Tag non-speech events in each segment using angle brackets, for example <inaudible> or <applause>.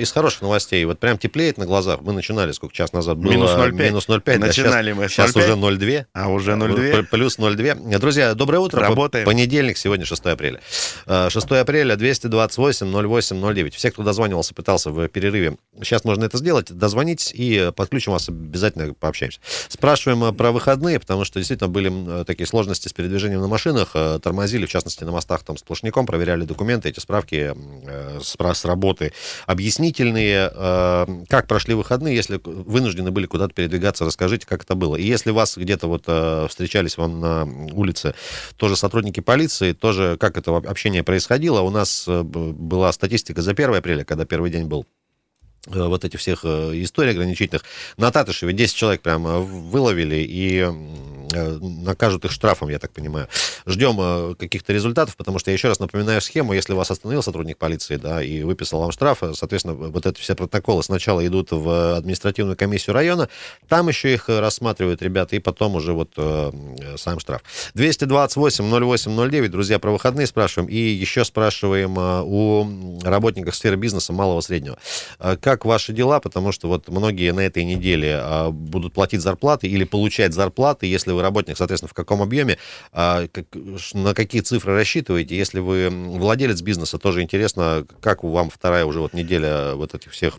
из хороших новостей. Вот прям теплеет на глазах. Мы начинали сколько час назад было? Минус 0,5. Минус 0,5. Начинали да, мы сейчас, с сейчас 0,5. уже 0,2. А уже 0,2? Плюс 0,2. Друзья, доброе утро. Работаем. Понедельник, сегодня 6 апреля. Э, 6 апреля, 228 08 09. Все, кто дозванивался, пытался в перерыве. Сейчас можно это сделать. Дозвонить и подключим вас, обязательно пообщаемся. Спрашиваем э, про выходные, потому что действительно были э, такие сложности с передвижением на машинах. э, Тормозили, в частности, на мостах там сплошняком, проверяли документы, эти справки э, с, с работы. Объяснительные, э, как прошли выходные, если вынуждены были куда-то передвигаться, расскажите, как это было. И если вас где-то вот э, встречались вам на улице тоже сотрудники полиции, тоже как это общение происходило. У нас э, была статистика за 1 апреля, когда первый день был вот этих всех э, историй ограничительных. На Татышеве 10 человек прямо выловили и э, накажут их штрафом, я так понимаю. Ждем э, каких-то результатов, потому что я еще раз напоминаю схему, если вас остановил сотрудник полиции, да, и выписал вам штраф, э, соответственно, вот эти все протоколы сначала идут в административную комиссию района, там еще их э, рассматривают ребята, и потом уже вот э, э, сам штраф. 228 08 09, друзья, про выходные спрашиваем, и еще спрашиваем э, у работников сферы бизнеса малого среднего. Э, Как ваши дела? Потому что вот многие на этой неделе э, будут платить зарплаты или получать зарплаты, если вы работник, соответственно, в каком объеме, а, на какие цифры рассчитываете. Если вы владелец бизнеса, тоже интересно, как вам вторая уже вот неделя вот этих всех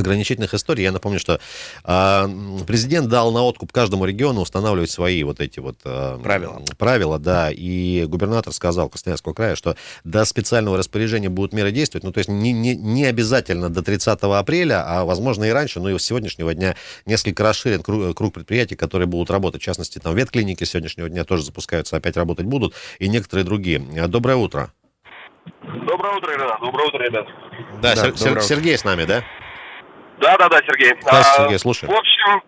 ограничительных историй. Я напомню, что м, президент дал на откуп каждому региону устанавливать свои вот эти вот а, Правила. правила, да, и губернатор сказал Красноярского края, что до специального распоряжения будут меры действовать, ну, то есть не, не, не обязательно до 30 апреля, а, возможно, и раньше, но и с сегодняшнего дня несколько расширен круг, круг предприятий, которые будут работать, в частности, там ветклиники с сегодняшнего дня тоже запускаются, опять работать будут, и некоторые другие. А, Доброе утро. Доброе утро, Ирина. Доброе утро, ребят. Да, Да, Сер- доброе утро. Сергей с нами, да? Да, да, да, Сергей. Да, Сергей, слушаю. В общем,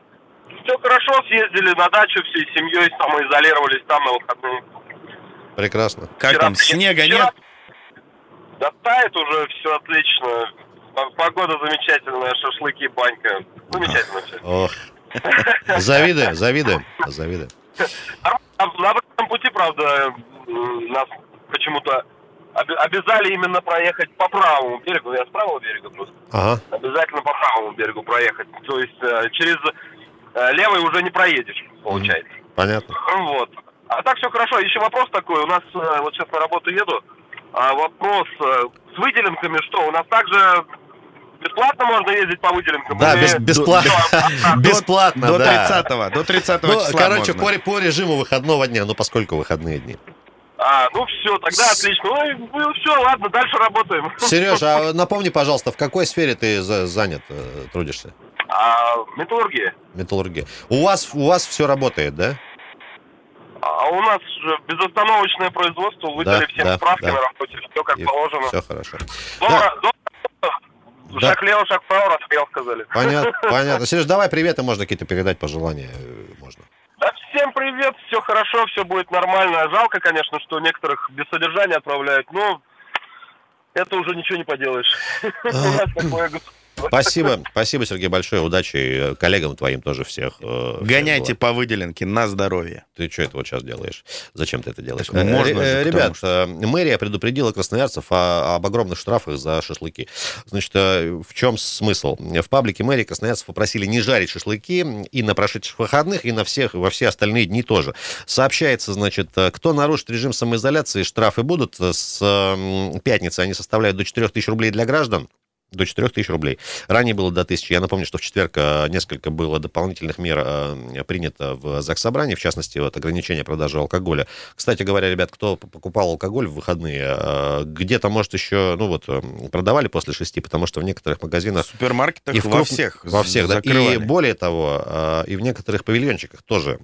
все хорошо, съездили на дачу всей семьей, самоизолировались там на выходные. Прекрасно. Как Вчера там, снега вчера- нет? Да тает уже, все отлично. Погода замечательная, шашлыки, банька. Замечательно все. Ох. Завидуем, завидуем, завидуем. На обратном пути, правда, нас почему-то обязали именно проехать по правому берегу. Я с правого берега просто. Ага. Обязательно по правому берегу проехать. То есть э, через э, левый уже не проедешь, получается. Понятно. Вот. А так все хорошо. Еще вопрос такой. У нас э, вот сейчас на работу еду. А вопрос с выделенками что? У нас также бесплатно можно ездить по выделенкам? Да, без- бесплатно. До- <laughs> Бесплатно, До да. 30-го, до 30 Ну, числа короче, можно. по, по режиму выходного дня, ну, поскольку выходные дни. А, ну все, тогда отлично. Ну, все, ладно, дальше работаем. <laughs> Сереж, а напомни, пожалуйста, в какой сфере ты за- занят, э, трудишься? А, металлургия. Металлургия. У вас, у вас все работает, да? А у нас же безостановочное производство, выдали Да, всем да, справки да. на работе, все как И положено. Все хорошо. Дома, Да. шаг лево, шаг вправо, распел, сказали. <laughs> Понятно, понятно. Сереж, давай приветы, можно какие-то передать пожелания. Всем привет, все хорошо, все будет нормально. Жалко, конечно, что некоторых без содержания отправляют, но это уже ничего не поделаешь. <laughs> У нас такое <clears throat> государство. Спасибо, спасибо, Сергей, большое. Удачи и, коллегам твоим тоже всех. э, Гоняйте по выделенке на здоровье. Ты что это вот сейчас делаешь? Зачем ты это делаешь? Так можно же, э, Ребят, э, мэрия предупредила красноярцев об огромных штрафах за шашлыки. Значит, в чем смысл? В паблике мэрии красноярцев попросили не жарить шашлыки и на прошедших выходных, и на всех, во все остальные дни тоже. Сообщается, значит, кто нарушит режим самоизоляции, штрафы будут. С пятницы они составляют до 4000 рублей для граждан до 4000 рублей. Ранее было до 1000. Я напомню, что в четверг э, несколько было дополнительных мер э, принято в Заксобрании, в частности, вот ограничение продажи алкоголя. Кстати говоря, ребят, кто покупал алкоголь в выходные, э, где-то, может, еще, ну вот, продавали после шести, потому что в некоторых В магазинах супермаркетах и в во круп- всех во всех, да. И закрывали. более того, и в некоторых павильончиках тоже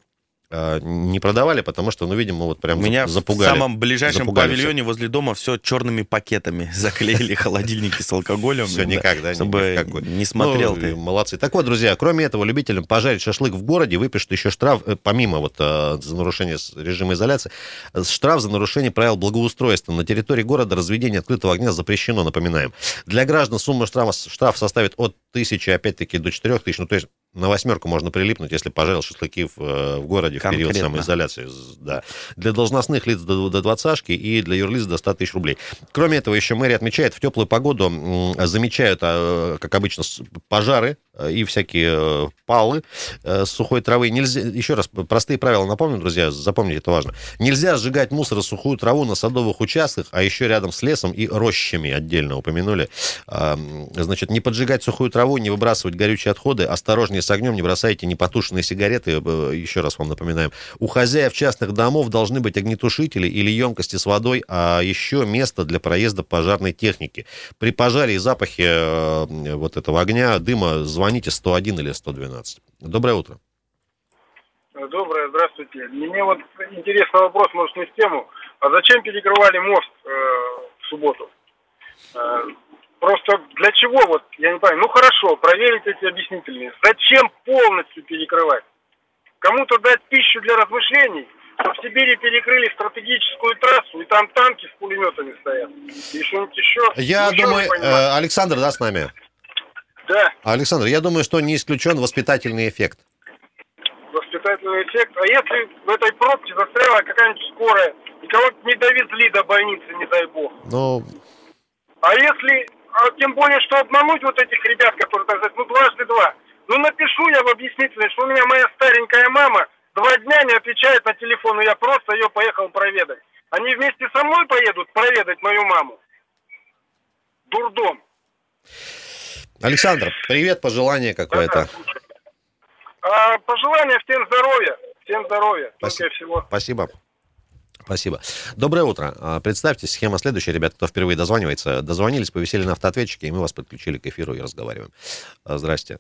не продавали, потому что, ну, видимо, вот прям Меня за- запугали. в самом ближайшем Запугали павильоне возле дома все черными пакетами <laughs> заклеили холодильники с алкоголем. Все никак, да, Чтобы не смотрел Ну, ты. Молодцы. Так вот, друзья, кроме этого, любителям пожарить шашлык в городе выпишут еще штраф, э, помимо вот э, за нарушение режима изоляции, э, штраф за нарушение правил благоустройства. На территории города разведение открытого огня запрещено, напоминаем. Для граждан сумма штрафа, штраф составит от тысячи, опять-таки, до четырех тысяч. Ну, то есть на восьмерку можно прилипнуть, если пожарил шашлыки в, э, в городе в период Конкретно. самоизоляции. Да. Для должностных лиц до, до двадцатки и для юрлиц до 100 тысяч рублей. Кроме этого, еще мэрия отмечает, в теплую погоду замечают, а, как обычно, пожары э, и всякие э, палы сухой травы. Нельзя, еще раз, простые правила напомню, друзья, запомните, это важно. Нельзя сжигать мусор и сухую траву на садовых участках, а еще рядом с лесом и рощами отдельно упомянули. Значит, не поджигать сухую траву, не выбрасывать горючие отходы, осторожнее с огнем, не бросайте непотушенные сигареты. Э, Еще раз вам напоминаем. У хозяев частных домов должны быть огнетушители или емкости с водой, а еще место для проезда пожарной техники. При пожаре и запахе э, вот этого огня, дыма, звоните 101 или 112. Доброе утро. Доброе, здравствуйте. Мне вот интересный вопрос, может, не в тему. А зачем перекрывали мост э, в субботу? Просто для чего, вот, я не понимаю. Ну, хорошо, проверить эти объяснительные. Зачем полностью перекрывать? Кому-то дать пищу для размышлений? Что в Сибири перекрыли стратегическую трассу, и там танки с пулеметами стоят. И что-нибудь еще. Я Ничего не думаю, э, Александр, да, с нами? Да, Александр, я думаю, что не исключен воспитательный эффект. воспитательный эффект. А если в этой пробке застряла какая-нибудь скорая, и кого-то не довезли до больницы, не дай бог. Ну, А если, а тем более, что обмануть вот этих ребят, которые так сказать, ну дважды два. Ну напишу я в объяснительной, что у меня моя старенькая мама два дня не отвечает на телефон, и я просто ее поехал проведать. Они вместе со мной поедут проведать мою маму. Дурдом. Александр, привет, пожелание какое-то. А пожелания всем здоровья. Всем здоровья. Спасибо. Всего. Спасибо. Спасибо. Доброе утро. А, Представьте, схема следующая. Ребята, кто впервые дозванивается, дозвонились, повисели на автоответчике, и мы вас подключили к эфиру и разговариваем. А, Здрасте.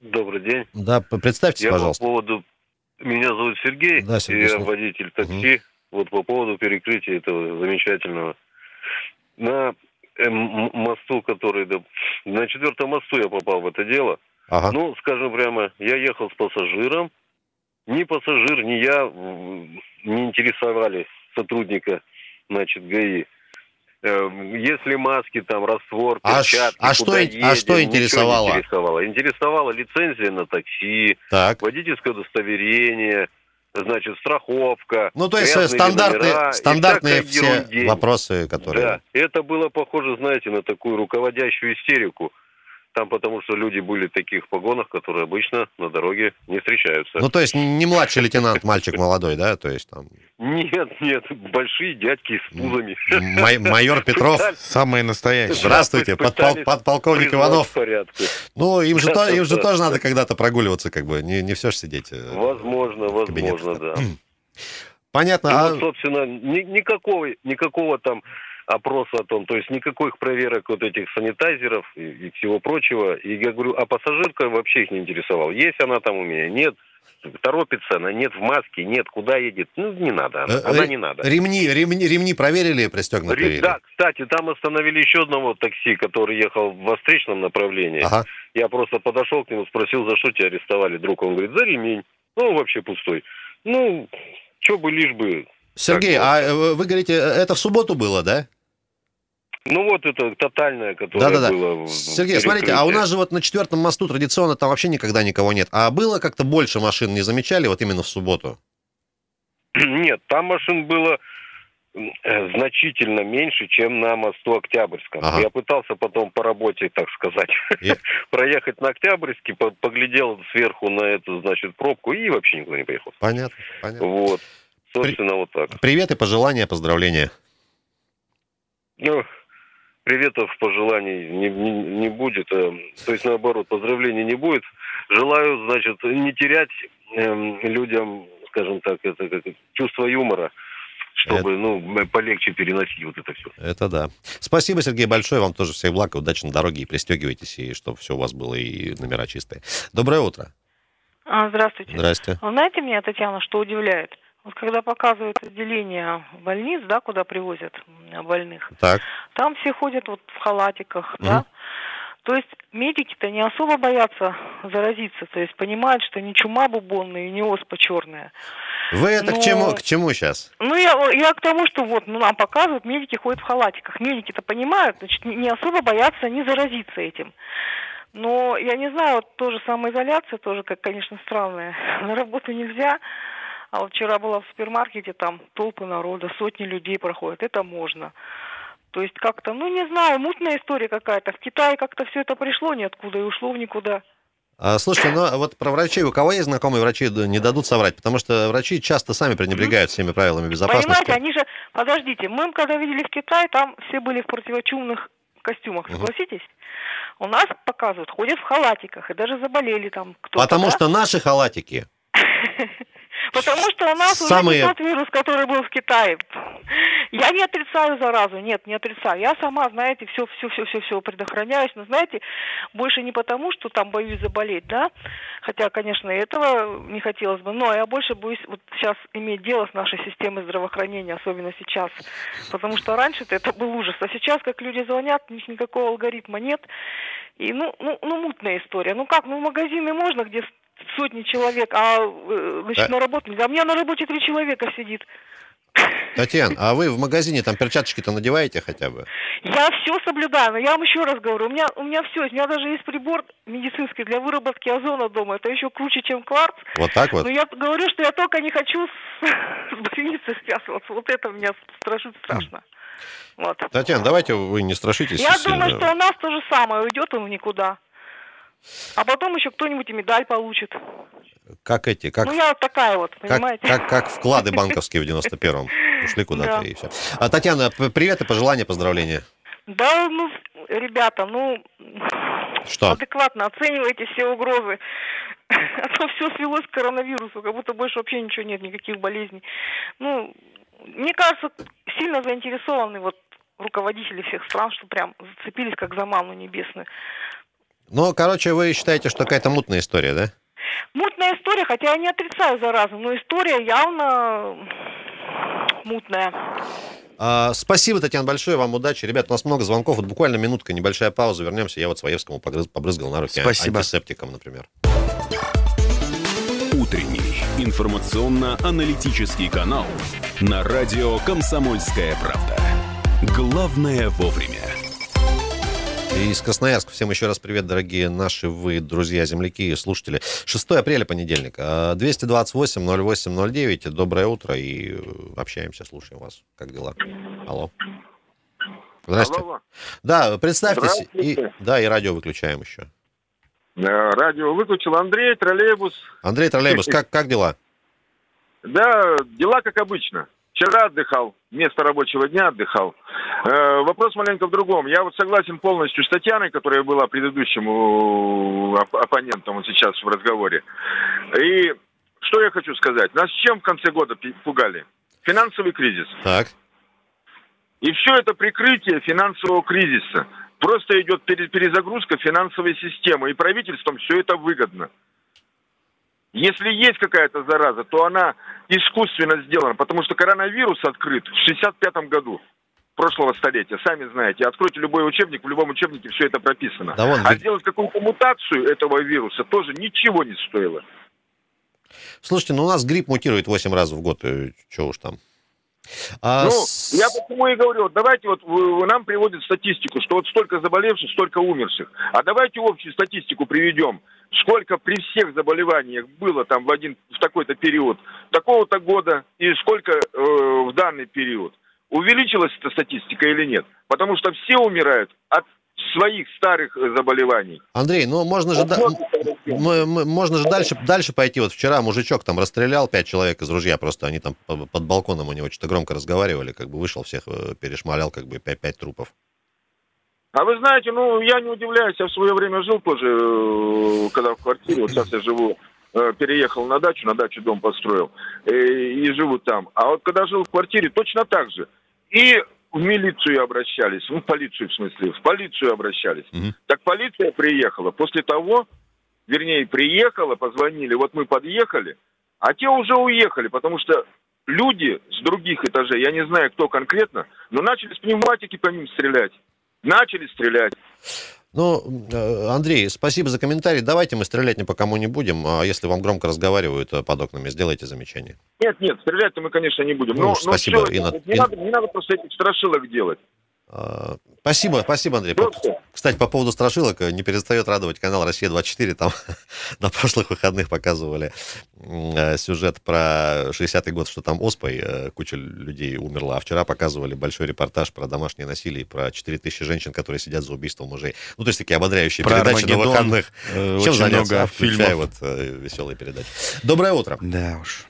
Добрый день. Да, представьтесь, Я пожалуйста. по поводу... Меня зовут Сергей, Да, Сергей, я слушаю. водитель такси. Вот по поводу перекрытия этого замечательного. На мосту, который... На четвертом мосту я попал в это дело. Ага. Ну, скажем прямо, я ехал с пассажиром. Ни пассажир, ни я не интересовали сотрудника, значит, ГАИ. Э, Если маски, там, раствор, А перчатки, а что куда ин- а что едем, ничего не интересовало? интересовало? Интересовала лицензия на такси, Так. водительское удостоверение, значит, страховка. Ну, то есть э, стандартные, номера стандартные все вопросы, которые... Да, это было похоже, знаете, на такую руководящую истерику. Там потому что люди были в таких погонах, которые обычно на дороге не встречаются. Ну, то есть не младший лейтенант, мальчик молодой, да? То есть там Нет, нет, большие дядьки с пузами. май- майор Петров. Пытались- Самые настоящие. Здравствуйте, подпол- подполковник Иванов. в порядке. Ну, им же, Да, <laughs> то- им же да, тоже да. надо когда-то прогуливаться, как бы. Не, не все же сидеть. э, Возможно, возможно, да. <clears throat> Понятно. Ну, а- вот, собственно, ни- никакого, никакого там опроса о том, то есть никаких проверок вот этих санитайзеров и, и всего прочего. И я говорю, а пассажирка вообще их не интересовал. Есть она там у меня, нет. Торопится она, нет в маске, нет, куда едет. Ну, не надо, она, Э, она ре- не надо. Ремни, ремни, ремни проверили, пристегнутые? Ри- или- Да, кстати, там остановили еще одного такси, который ехал в встречном направлении. Ага. Я просто подошел к нему, спросил, за что тебя арестовали, друг. Он говорит, за ремень. Ну, вообще пустой. Ну, что бы лишь бы. Сергей, а э, вы говорите, э, это в субботу было, да? Ну, вот это тотальное, которое Да-да-да. было. Сергей, смотрите, а у нас же вот на четвертом мосту традиционно там вообще никогда никого нет. А было как-то больше машин, не замечали вот именно в субботу? <clears throat> Нет, там машин было э, значительно меньше, чем на мосту Октябрьском. Ага. Я пытался потом по работе, так сказать, И- <laughs> проехать на Октябрьский, по- поглядел сверху на эту, значит, пробку и вообще никуда не поехал. Понятно, понятно. Вот. Собственно, вот так. Привет и пожелания, поздравления. Ну, приветов, пожеланий не, не, не будет. э, То есть, наоборот, поздравлений не будет. Желаю, значит, не терять эм, людям, скажем так, это, как, чувство юмора, чтобы, ну, м- полегче переносить вот это все. Это да. Спасибо, Сергей, большое. Вам тоже всех благ, удачи на дороге и пристегивайтесь, и чтобы все у вас было и номера чистые. Доброе утро. А, Здравствуйте. Здрасте. Вы знаете меня, Татьяна, что удивляет? Вот когда показывают отделение больниц, да, куда привозят больных, Так, там все ходят вот в халатиках, Мгм. да. То есть медики-то не особо боятся заразиться, то есть понимают, что не чума бубонная и не оспа черная. вы это к Ну, чему, к чему сейчас? Ну, я, я к тому, что вот ну, нам показывают, медики ходят в халатиках. Медики-то понимают, значит, не- не особо боятся не заразиться этим. Но я не знаю, вот тоже самоизоляция, тоже, как, конечно, странная. <laughs> На работу нельзя, а вот вчера была в супермаркете, там толпы народа, сотни людей проходят, это можно. То есть как-то, ну не знаю, мутная история какая-то. В Китае как-то все это пришло ниоткуда и ушло в никуда. А, слушайте, ну вот про врачей, у кого есть знакомые врачи, не дадут соврать, потому что врачи часто сами пренебрегают всеми правилами безопасности. Понимаете, они же, подождите, мы когда видели в Китае, там все были в противочумных костюмах, согласитесь? У нас показывают, ходят в халатиках и даже заболели там кто-то. Потому да? что наши халатики, <laughs> Потому что у нас Самые- уже не тот вирус, который был в Китае. Я не отрицаю заразу, нет, не отрицаю. Я сама, знаете, все, все, все, все, все предохраняюсь, но знаете, больше не потому, что там боюсь заболеть, да, хотя, конечно, этого не хотелось бы, но я больше боюсь вот сейчас иметь дело с нашей системой здравоохранения, особенно сейчас, потому что раньше-то это был ужас, а сейчас, как люди звонят, у них никакого алгоритма нет, и ну, ну, ну мутная история. Ну как, ну в магазины можно, где сотни человек, а э, значит, Да. на работу нельзя. А у меня на работе три человека сидит. <laughs> Татьяна, а вы в магазине там перчаточки-то надеваете хотя бы? Я все соблюдаю, но я вам еще раз говорю, у меня, у меня все, у меня даже есть прибор медицинский для выработки озона дома. Это еще круче, чем кварц. Вот так вот? Но я говорю, что я только не хочу с, <laughs> с больницей связываться. Вот это меня страшит страшно. Вот. Татьяна, давайте вы не страшитесь Я сильно. думаю, что у нас то же самое, уйдет он никуда. А потом еще кто-нибудь и медаль получит. Как эти, как, ну, я вот такая вот, как, понимаете? как, как вклады <laughs> банковские в 91-м. Ушли куда-то Да. и все. А, Татьяна, привет и пожелания, поздравления. Да, ну, ребята, ну, Что? адекватно оценивайте все угрозы. <laughs> А то все свелось к коронавирусу, как будто больше вообще ничего нет, никаких болезней. Ну, мне кажется, сильно заинтересованы вот руководители всех стран, что прям зацепились как за манну небесную. Ну, короче, вы считаете, что какая-то мутная история, да? Мутная история, хотя я не отрицаю заразу, но история явно мутная. А, спасибо, Татьяна, большое вам удачи. Ребят, у нас много звонков. Вот буквально минутка, небольшая пауза. Вернемся. Я вот Своевскому погрыз- побрызгал на руки Спасибо. антисептиком, например. Утренний информационно-аналитический канал на радио «Комсомольская правда». Главное вовремя. Из Красноярска всем еще раз привет, дорогие наши вы, друзья, земляки и слушатели. 6 апреля, понедельник. А, 228-08-09. Доброе утро и э, общаемся, слушаем вас. Как дела? Алло. Здрасте. Алло, Да, представьтесь. И, Здравствуйте. да, и радио выключаем еще. радио выключил. Андрей, троллейбус. Андрей Троллейбус, <laughs> как, как дела? Да, дела как обычно. Вчера отдыхал, вместо рабочего дня отдыхал. Э, вопрос маленько в другом. Я вот согласен полностью с Татьяной, которая была предыдущим оп- оппонентом вот сейчас в разговоре. И что я хочу сказать? Нас чем в конце года пугали? Финансовый кризис. Так. И все это прикрытие финансового кризиса. Просто идет пере- перезагрузка финансовой системы, и правительством все это выгодно. Если есть какая-то зараза, то она искусственно сделана, потому что коронавирус открыт в 65 году прошлого столетия, сами знаете. Откройте любой учебник, в любом учебнике все это прописано. Да вон, а сделать какую-то мутацию этого вируса тоже ничего не стоило. Слушайте, ну у нас грипп мутирует 8 раз в год. Что уж там. А Ну, я почему и говорю, давайте вот вы- нам приводят статистику, что вот столько заболевших, столько умерших. А давайте общую статистику приведем. Сколько при всех заболеваниях было там в один в такой-то период, такого-то года, и сколько э, в данный период. Увеличилась эта статистика или нет? Потому что все умирают от своих старых э, заболеваний. Андрей, ну можно же, да- м- м- можно же дальше, дальше пойти. Вот вчера мужичок там расстрелял пять человек из ружья, просто они там по- под балконом у него что-то громко разговаривали, как бы вышел всех, э, перешмалял как бы пять, пять трупов. А вы знаете, ну, я не удивляюсь, я в свое время жил тоже, э, когда в квартире, вот сейчас я живу, э, переехал на дачу, на дачу дом построил, э, и живу там. А вот когда жил в квартире, точно так же. И в милицию обращались, ну, в полицию в смысле, в полицию обращались. Мгм. Так полиция приехала после того, вернее, приехала, позвонили, вот мы подъехали, а те уже уехали, потому что люди с других этажей, я не знаю, кто конкретно, но начали с пневматики по ним стрелять. Начали стрелять. Ну, э, Андрей, спасибо за комментарий. Давайте мы стрелять ни по кому не будем. А если вам громко разговаривают э, под окнами, сделайте замечание. Нет, нет, стрелять-то мы, конечно, не будем. Ну но, уж но спасибо, всё, и не, надо, не надо просто этих страшилок делать. Спасибо, спасибо, Андрей. По- Кстати, по поводу страшилок, э, не перестает радовать канал «Россия-24». Там <laughs> на прошлых выходных показывали э, сюжет про 60-й год, что там оспой э, куча людей умерла. А вчера показывали большой репортаж про домашнее насилие и про 4000 женщин, которые сидят за убийством мужей. Ну, то есть такие ободряющие Про передачи на Армагеддон, выходных. э, Чем очень заняться, много а, фильмов. вот э, веселые передачи. Доброе утро. Да уж.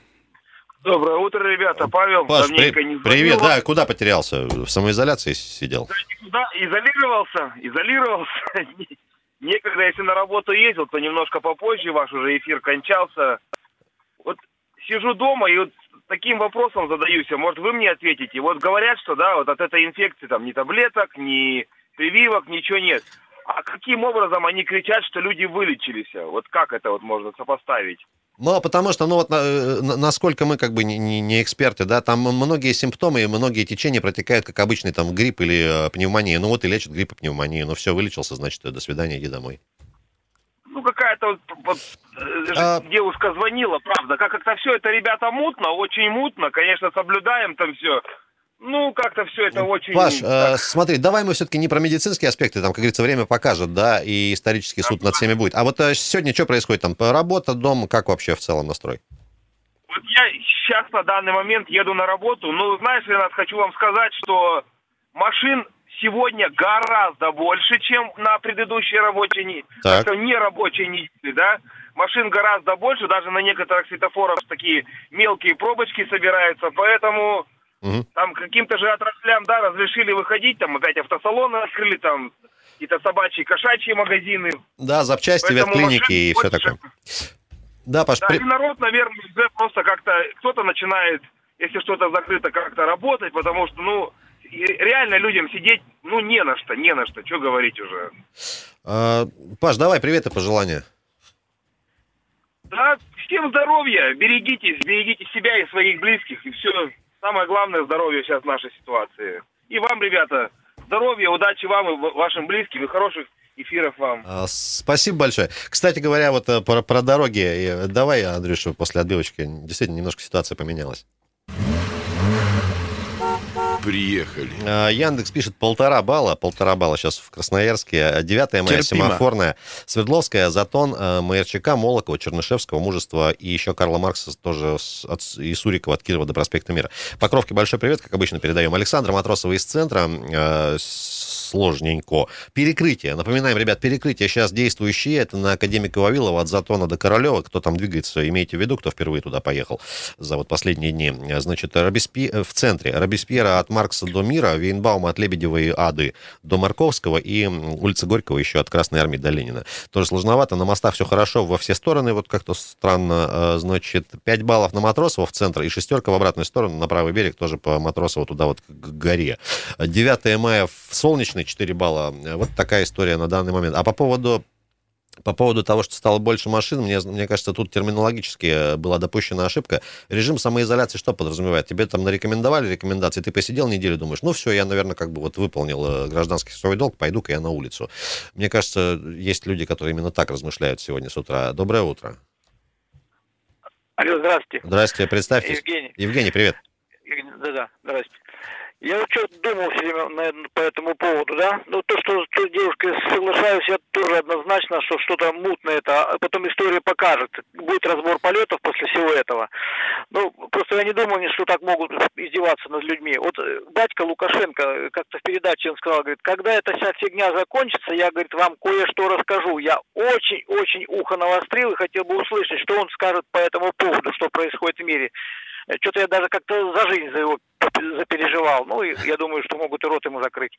Доброе утро, ребята. Павел, Паш, при- не звонил. привет. Да, куда потерялся? В самоизоляции сидел? Да, изолировался, изолировался. <laughs> Некогда, если на работу ездил, то немножко попозже ваш уже эфир кончался. Вот сижу дома и вот таким вопросом задаюсь, а может вы мне ответите. Вот говорят, что да, вот от этой инфекции там ни таблеток, ни прививок, ничего нет. А каким образом они кричат, что люди вылечились? Вот как это вот можно сопоставить? Ну, а потому что, ну вот, э, на- насколько мы как бы не, не- не эксперты, да, там многие симптомы и многие течения протекают как обычный там грипп или э, пневмония. Ну вот и лечат грипп и пневмонию. Ну все, вылечился, значит, э, до свидания, иди домой. Ну, какая-то вот, вот, А- девушка звонила, правда. Как- Как-то все это, ребята, мутно, очень мутно. Конечно, соблюдаем там все. Ну, как-то все это очень... Паш, э, так. смотри, давай мы все-таки не про медицинские аспекты, там, как говорится, время покажет, да, и исторический суд над всеми будет. А вот э, сегодня что происходит там? Работа, дом, как вообще в целом настрой? Вот я сейчас на данный момент еду на работу. Ну, знаешь, Ренат, хочу вам сказать, что машин сегодня гораздо больше, чем на предыдущей рабочей неделе. Так. не рабочей неделе, да? Машин гораздо больше, даже на некоторых светофорах такие мелкие пробочки собираются, поэтому Мгм. там каким-то же отраслям, да, разрешили выходить, там опять автосалоны открыли, там какие-то собачьи, кошачьи магазины. Да, запчасти, Поэтому ветклиники и все такое. Да, Паш, Да, при- и народ, наверное, уже просто как-то кто-то начинает, если что-то закрыто, как-то работать, потому что, ну, реально людям сидеть, ну, не на что, не на что, что говорить уже. э, Паш, давай привет и пожелания. Да, всем здоровья, берегитесь, берегите себя и своих близких, и все. Самое главное здоровье сейчас в нашей ситуации. И вам, ребята, здоровья, удачи вам и вашим близким, и хороших эфиров вам. А, Спасибо большое. Кстати говоря, вот э, про, про дороги. Давай, Андрюша, после отбивочки. Действительно, немножко ситуация поменялась. Приехали. А, Яндекс пишет полтора балла. Полтора балла сейчас в Красноярске. 9 мая Терпимо. семафорная. Свердловская, Затон, э, Майерчака, Молокова, Чернышевского, Мужества и еще Карла Маркса тоже от, и Сурикова от Кирова до проспекта Мира. Покровке большой привет, как обычно, передаем. Александр Матросова из центра. э, сложненько. Перекрытие. Напоминаем, ребят, перекрытие сейчас действующие. Это на Академика Вавилова от Затона до Королева. Кто там двигается, имейте в виду, кто впервые туда поехал за вот последние дни. Значит, Робеспи... в центре. Робеспьера от Маркса до Мира, Вейнбаума от Лебедевой Ады до Марковского и улица Горького еще от Красной Армии до Ленина. Тоже сложновато. На мостах все хорошо во все стороны. Вот как-то странно. Э, Значит, 5 баллов на Матросова в центр и шестерка в обратную сторону на правый берег тоже по Матросову туда вот к горе. 9 мая в Солнечный 4 балла. Вот такая история на данный момент. А по поводу по поводу того, что стало больше машин, мне, мне кажется, тут терминологически э, была допущена ошибка. Режим самоизоляции что подразумевает? Тебе там нарекомендовали рекомендации, ты посидел неделю, думаешь, ну все, я, наверное, как бы вот выполнил э, гражданский свой долг, пойду-ка я на улицу. Мне кажется, есть люди, которые именно так размышляют сегодня с утра. Доброе утро. Алло, здравствуйте. Здрасте, представьтесь. Евгений. Евгений, привет. Да-да, здравствуйте. Я вот что думал все время наверное, по этому поводу, да? Ну, то, что с девушкой соглашаюсь, я тоже однозначно, что что-то мутное это, а потом история покажет. Будет разбор полетов после всего этого. Ну, просто я не думал, что так могут издеваться над людьми. Вот э, батька Лукашенко как-то в передаче он сказал, говорит, когда эта вся фигня закончится, я, говорит, вам кое-что расскажу. Я очень-очень ухо навострил и хотел бы услышать, что он скажет по этому поводу, что происходит в мире. Что-то я даже как-то за жизнь за его запереживал. Ну, я думаю, что могут и рот ему закрыть.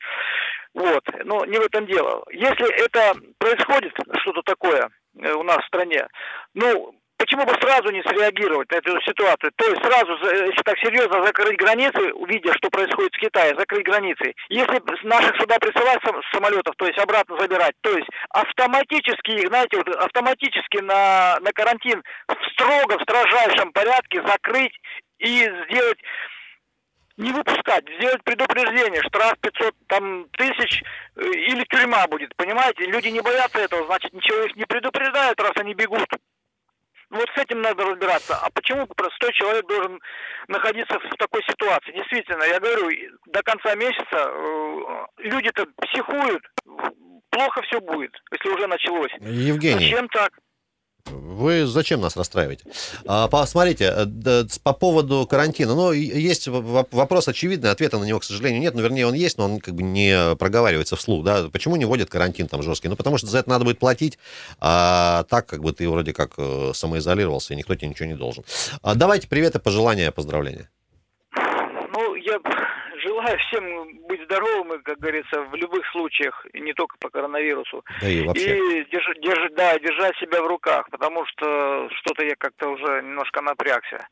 Вот. Но не в этом дело. Если это происходит, что-то такое э, у нас в стране, ну, почему бы сразу не среагировать на эту ситуацию? То есть сразу, если так серьезно, закрыть границы, увидя, что происходит в Китае, закрыть границы. Если с наших сюда присылать сам- самолетов, то есть обратно забирать, то есть автоматически, знаете, вот автоматически на, на карантин в строго, в строжайшем порядке закрыть и сделать не выпускать, сделать предупреждение, штраф 500 там, тысяч э, или тюрьма будет, понимаете? Люди не боятся этого, значит, ничего их не предупреждают, раз они бегут. Ну, Вот с этим надо разбираться. А почему простой человек должен находиться в такой ситуации? Действительно, я говорю, до конца месяца э, люди-то психуют, плохо все будет, если уже началось. Евгений, Зачем так? Вы зачем нас расстраиваете? А, Посмотрите, э, по поводу карантина, ну, есть вопрос очевидный, ответа на него, к сожалению, нет, ну, вернее, он есть, но он как бы не проговаривается вслух, да, почему не вводят карантин там жесткий? Ну, потому что за это надо будет платить, а так как бы ты вроде как э, самоизолировался, и никто тебе ничего не должен. А, Давайте приветы, пожелания, поздравления. Ну, я желаю всем быть здоровыми, как говорится, в любых случаях, и не только по коронавирусу. Да и вообще. И держ- держ- да, держать себя в руках, потому что что-то я как-то уже немножко напрягся,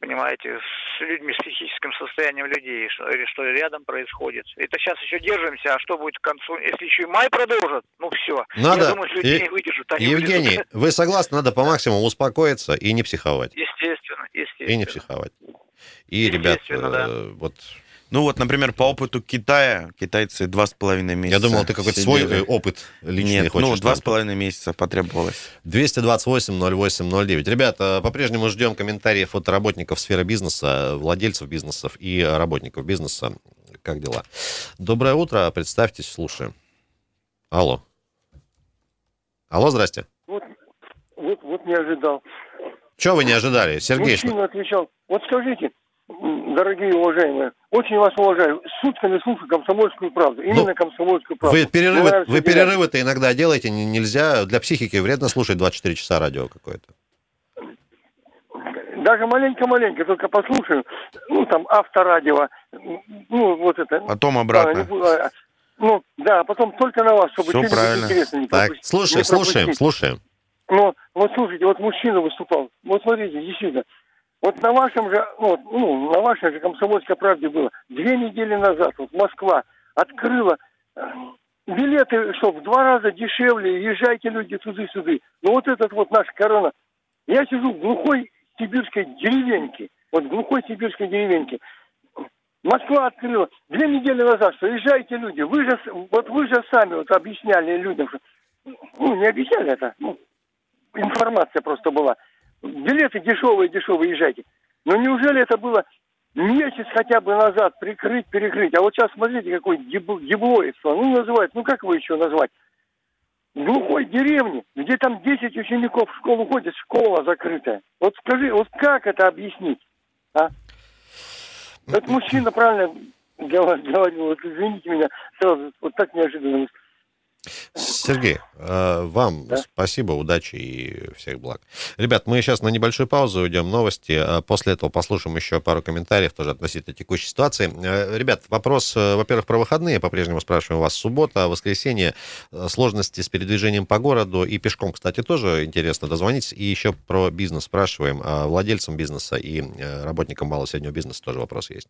понимаете, с людьми, с психическим состоянием людей, что, что рядом происходит. Это сейчас еще держимся, а что будет к концу? Если еще и май продолжит, ну все. Надо. Я думаю, что людей Е- не выдержат. они Евгений, вылезут. вы согласны, надо по максимуму успокоиться и не психовать. Естественно, естественно. И не психовать. И, ребят, да. э, вот Ну вот, например, по опыту Китая, китайцы два с половиной месяца. я думал, ты какой-то свой сидели. э, опыт личный Нет, хочешь. ну, два с половиной месяца потребовалось. 228-08-09. Ребята, по-прежнему ждем комментариев от работников сферы бизнеса, владельцев бизнесов и работников бизнеса. Как дела? Доброе утро, представьтесь, слушаем. Алло. Алло, здрасте. Вот, вот, вот не ожидал. Чего вы не ожидали? Сергей, что- Мужчина отвечал. Вот скажите, дорогие уважаемые, очень вас уважаю. Сутками слушаю комсомольскую правду. Именно комсомольскую правду. Ну, вы перерывы, Нравится вы перерывы-то иногда делаете, не- нельзя, для психики вредно слушать 24 часа радио какое-то. Даже маленько-маленько, только послушаю. Ну, там, авторадио. Ну, вот это. Потом обратно. не буду, а, Ну, да, а потом только на вас, чтобы что-нибудь правильно. интересное не Так, пропустить. слушай, не слушаем, слушаем. Ну, вот слушайте, вот мужчина выступал. Вот смотрите, действительно. Вот на вашем же, ну, ну, на вашей же комсомольской правде было. Две недели назад вот Москва открыла э, билеты, что в два раза дешевле, езжайте люди туды-сюды. Ну вот этот вот наш корона. Я сижу в глухой сибирской деревеньке. Вот в глухой сибирской деревеньке. Москва открыла две недели назад, что езжайте люди. Вы же, вот вы же сами вот объясняли людям, что, ну, не объясняли это, ну, информация просто была. Билеты дешевые, дешевые, езжайте. Но неужели это было месяц хотя бы назад прикрыть, перекрыть? А вот сейчас смотрите, какой еблоидство. Ну, называют, ну как вы еще назвать? В глухой деревне, где там 10 учеников в школу ходят, школа закрытая. Вот скажи, вот как это объяснить? А? Этот мужчина правильно говор- говорил, вот извините меня, сразу вот так неожиданно. Сергей, э, вам Да. спасибо, удачи и всех благ. Ребят, мы сейчас на небольшую паузу уйдем, новости. э, После этого послушаем еще пару комментариев тоже относительно текущей ситуации. Э, Ребят, вопрос, во-первых, про выходные. По-прежнему спрашиваем вас. Суббота, воскресенье, сложности с передвижением по городу и пешком, кстати, тоже интересно дозвонить. И еще про бизнес спрашиваем. А Владельцам бизнеса и работникам малого и среднего бизнеса тоже вопрос есть.